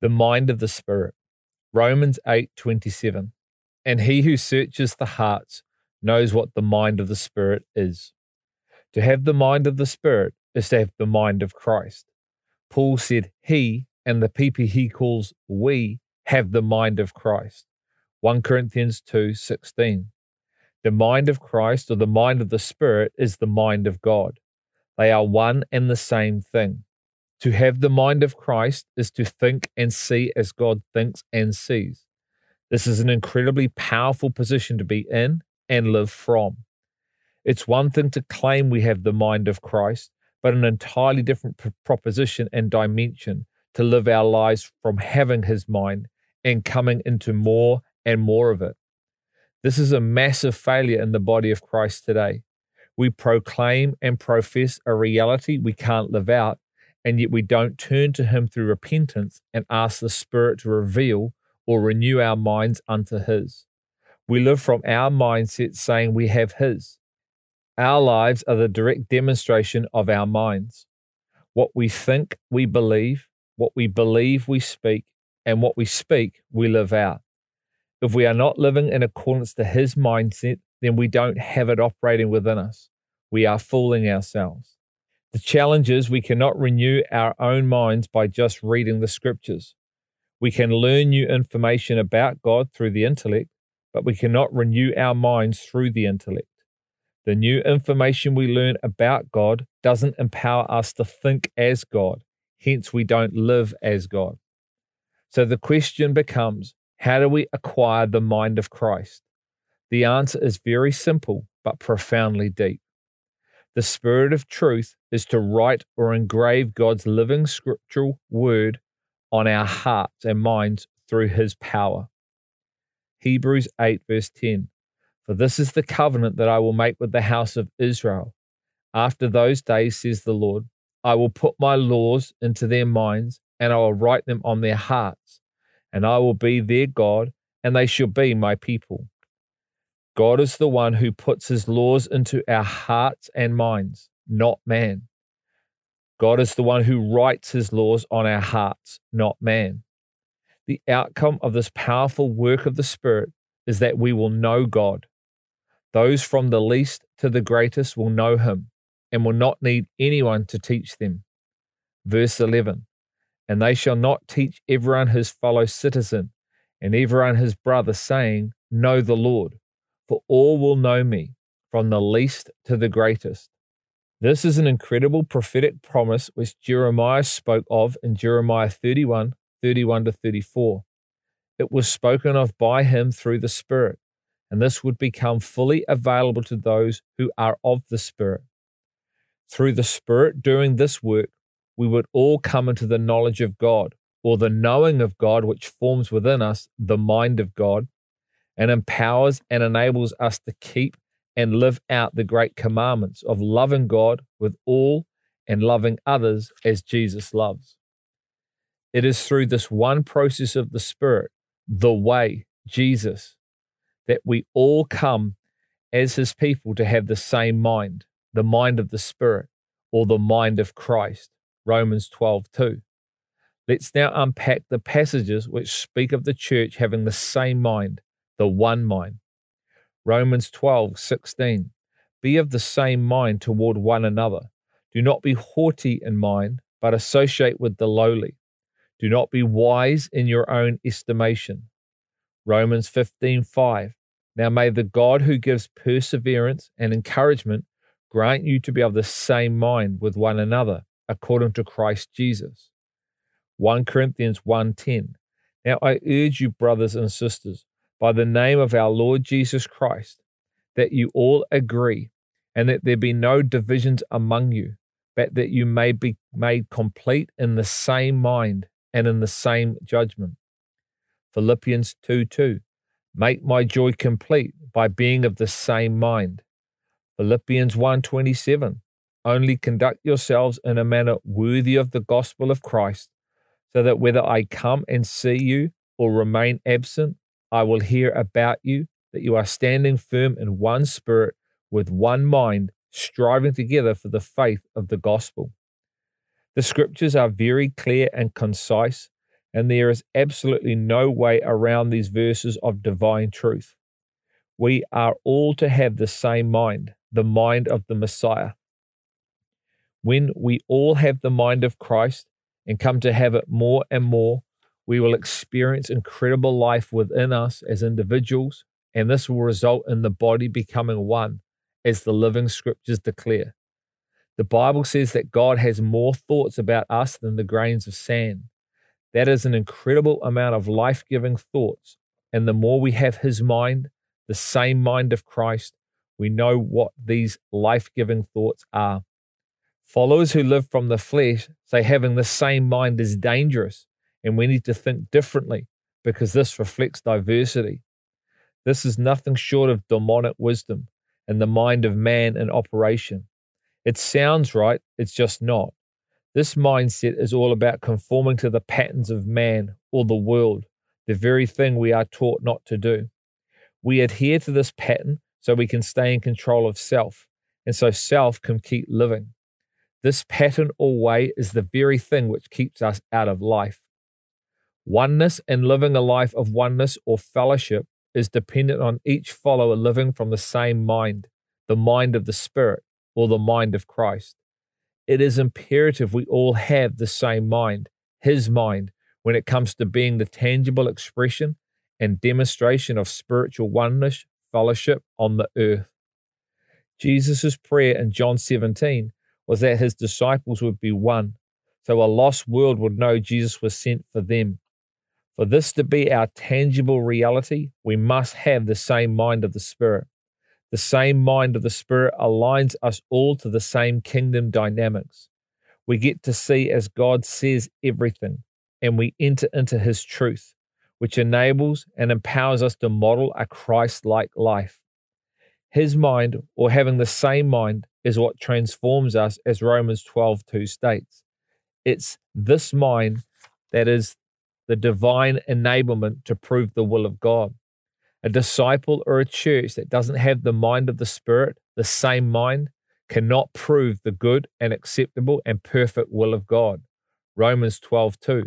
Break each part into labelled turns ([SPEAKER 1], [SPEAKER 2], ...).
[SPEAKER 1] the mind of the Spirit. Romans 8:27. And he who searches the hearts knows what the mind of the Spirit is. To have the mind of the Spirit is to have the mind of Christ. Paul said he and the people he calls we have the mind of Christ. 1 Corinthians 2:16. The mind of Christ or the mind of the Spirit is the mind of God. They are one and the same thing. To have the mind of Christ is to think and see as God thinks and sees. This is an incredibly powerful position to be in and live from. It's one thing to claim we have the mind of Christ, but an entirely different proposition and dimension to live our lives from having his mind and coming into more and more of it. This is a massive failure in the body of Christ today. We proclaim and profess a reality we can't live out and yet we don't turn to Him through repentance and ask the Spirit to reveal or renew our minds unto His. We live from our mindset saying we have His. Our lives are the direct demonstration of our minds. What we think, we believe. What we believe, we speak. And what we speak, we live out. If we are not living in accordance to His mindset, then we don't have it operating within us. We are fooling ourselves. The challenge is we cannot renew our own minds by just reading the scriptures. We can learn new information about God through the intellect, but we cannot renew our minds through the intellect. The new information we learn about God doesn't empower us to think as God, hence, we don't live as God. So the question becomes how do we acquire the mind of Christ? The answer is very simple but profoundly deep. The Spirit of truth is to write or engrave God's living scriptural word on our hearts and minds through his power. Hebrews 8, verse 10 For this is the covenant that I will make with the house of Israel. After those days, says the Lord, I will put my laws into their minds, and I will write them on their hearts, and I will be their God, and they shall be my people. God is the one who puts his laws into our hearts and minds, not man. God is the one who writes his laws on our hearts, not man. The outcome of this powerful work of the Spirit is that we will know God. Those from the least to the greatest will know him and will not need anyone to teach them. Verse 11 And they shall not teach everyone his fellow citizen and everyone his brother, saying, Know the Lord for all will know me, from the least to the greatest. This is an incredible prophetic promise which Jeremiah spoke of in Jeremiah 31 31 to 34. It was spoken of by him through the Spirit, and this would become fully available to those who are of the Spirit. Through the Spirit doing this work, we would all come into the knowledge of God, or the knowing of God, which forms within us the mind of God, and empowers and enables us to keep and live out the great commandments of loving God with all and loving others as Jesus loves. It is through this one process of the Spirit, the way, Jesus, that we all come as His people to have the same mind, the mind of the Spirit, or the mind of Christ. Romans 12 2. Let's now unpack the passages which speak of the church having the same mind the one mind. Romans 12, 16. Be of the same mind toward one another. Do not be haughty in mind, but associate with the lowly. Do not be wise in your own estimation. Romans 15, 5. Now may the God who gives perseverance and encouragement grant you to be of the same mind with one another, according to Christ Jesus. 1 Corinthians 1:10 Now I urge you brothers and sisters by the name of our Lord Jesus Christ, that you all agree, and that there be no divisions among you, but that you may be made complete in the same mind and in the same judgment. Philippians 2 2. Make my joy complete by being of the same mind. Philippians 1:27 Only conduct yourselves in a manner worthy of the gospel of Christ, so that whether I come and see you or remain absent, I will hear about you, that you are standing firm in one spirit, with one mind, striving together for the faith of the gospel. The scriptures are very clear and concise, and there is absolutely no way around these verses of divine truth. We are all to have the same mind, the mind of the Messiah. When we all have the mind of Christ and come to have it more and more, we will experience incredible life within us as individuals, and this will result in the body becoming one, as the living scriptures declare. The Bible says that God has more thoughts about us than the grains of sand. That is an incredible amount of life giving thoughts. And the more we have His mind, the same mind of Christ, we know what these life giving thoughts are. Followers who live from the flesh say having the same mind is dangerous and we need to think differently because this reflects diversity. This is nothing short of demonic wisdom and the mind of man in operation. It sounds right, it's just not. This mindset is all about conforming to the patterns of man or the world, the very thing we are taught not to do. We adhere to this pattern so we can stay in control of self, and so self can keep living. This pattern or way is the very thing which keeps us out of life. Oneness and living a life of oneness or fellowship is dependent on each follower living from the same mind, the mind of the Spirit, or the mind of Christ. It is imperative we all have the same mind, His mind, when it comes to being the tangible expression and demonstration of spiritual oneness, fellowship on the earth. Jesus' prayer in John 17 was that his disciples would be one, so a lost world would know Jesus was sent for them. For this to be our tangible reality, we must have the same mind of the Spirit. The same mind of the Spirit aligns us all to the same kingdom dynamics. We get to see as God says everything, and we enter into His truth, which enables and empowers us to model a Christ like life. His mind, or having the same mind, is what transforms us, as Romans 12 2 states. It's this mind that is the divine enablement to prove the will of God. A disciple or a church that doesn't have the mind of the Spirit, the same mind, cannot prove the good and acceptable and perfect will of God. Romans 12, 2.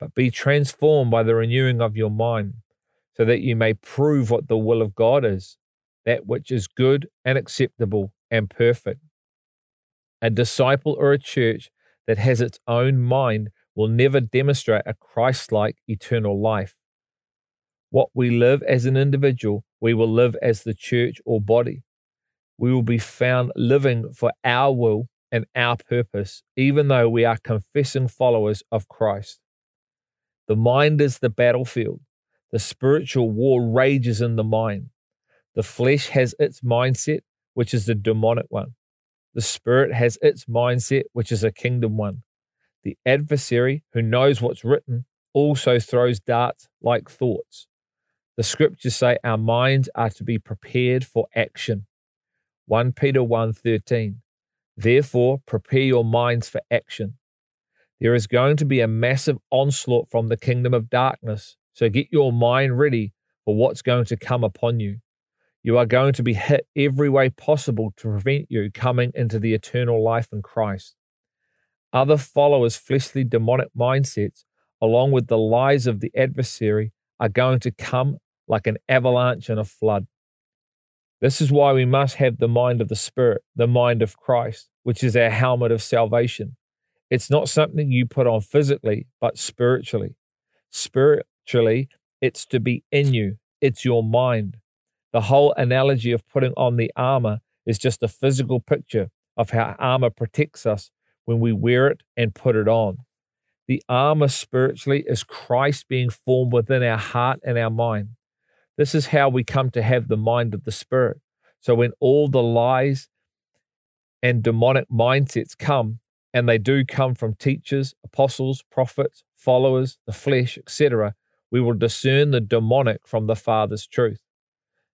[SPEAKER 1] But be transformed by the renewing of your mind, so that you may prove what the will of God is, that which is good and acceptable and perfect. A disciple or a church that has its own mind will never demonstrate a Christ like eternal life. What we live as an individual, we will live as the church or body. We will be found living for our will and our purpose, even though we are confessing followers of Christ. The mind is the battlefield. The spiritual war rages in the mind. The flesh has its mindset, which is the demonic one. The spirit has its mindset, which is a kingdom one. The adversary, who knows what's written, also throws darts like thoughts. The scriptures say our minds are to be prepared for action. 1 Peter 1:13. Therefore, prepare your minds for action. There is going to be a massive onslaught from the kingdom of darkness, so get your mind ready for what's going to come upon you. You are going to be hit every way possible to prevent you coming into the eternal life in Christ. Other followers' fleshly demonic mindsets, along with the lies of the adversary, are going to come like an avalanche and a flood. This is why we must have the mind of the Spirit, the mind of Christ, which is our helmet of salvation. It's not something you put on physically, but spiritually. Spiritually, it's to be in you, it's your mind. The whole analogy of putting on the armor is just a physical picture of how armor protects us when we wear it and put it on. The armor spiritually is Christ being formed within our heart and our mind. This is how we come to have the mind of the Spirit. So when all the lies and demonic mindsets come, and they do come from teachers, apostles, prophets, followers, the flesh, etc., we will discern the demonic from the Father's truth.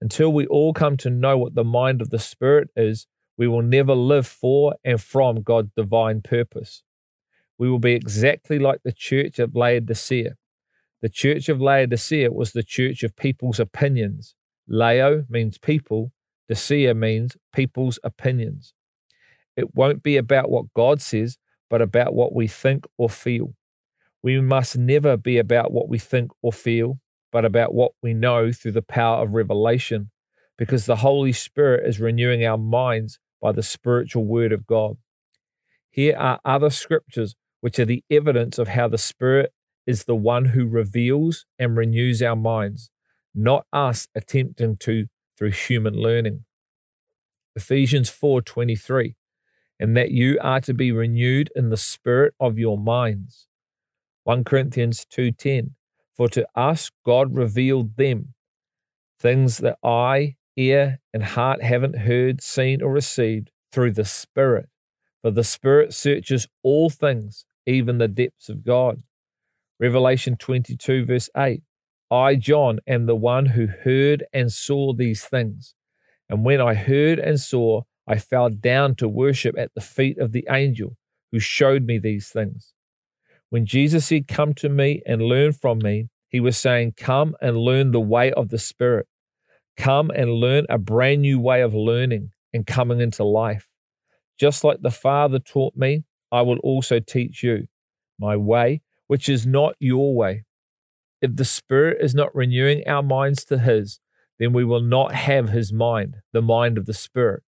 [SPEAKER 1] Until we all come to know what the mind of the Spirit is, we will never live for and from God's divine purpose. We will be exactly like the church of Laodicea. The church of Laodicea was the church of people's opinions. Lao means people, Dicea means people's opinions. It won't be about what God says, but about what we think or feel. We must never be about what we think or feel, but about what we know through the power of revelation, because the Holy Spirit is renewing our minds by the spiritual word of God. Here are other scriptures which are the evidence of how the Spirit is the one who reveals and renews our minds, not us attempting to through human learning. Ephesians 4:23 and that you are to be renewed in the spirit of your minds. 1 Corinthians 2:10 For to us God revealed them things that eye, ear and heart haven't heard, seen or received through the spirit. For the spirit searches all things, even the depths of God. Revelation 22 verse 8 I John am the one who heard and saw these things. And when I heard and saw, I fell down to worship at the feet of the angel who showed me these things. When Jesus said, Come to me and learn from me, he was saying, Come and learn the way of the Spirit. Come and learn a brand new way of learning and coming into life. Just like the Father taught me, I will also teach you my way, which is not your way. If the Spirit is not renewing our minds to His, then we will not have His mind, the mind of the Spirit.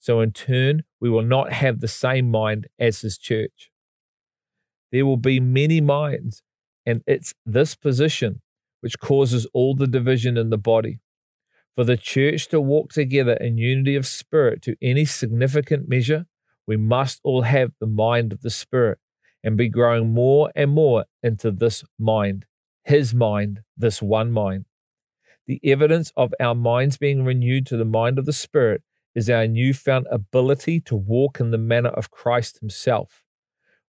[SPEAKER 1] So, in turn, we will not have the same mind as his church. There will be many minds, and it's this position which causes all the division in the body. For the church to walk together in unity of spirit to any significant measure, we must all have the mind of the Spirit and be growing more and more into this mind, His mind, this one mind. The evidence of our minds being renewed to the mind of the Spirit is our newfound ability to walk in the manner of Christ Himself.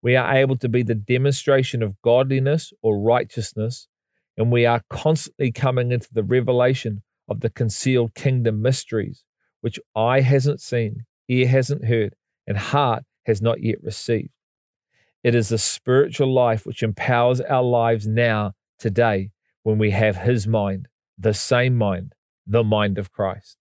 [SPEAKER 1] We are able to be the demonstration of godliness or righteousness, and we are constantly coming into the revelation of the concealed kingdom mysteries, which eye hasn't seen, ear hasn't heard, and heart has not yet received. It is the spiritual life which empowers our lives now, today, when we have His mind, the same mind, the mind of Christ.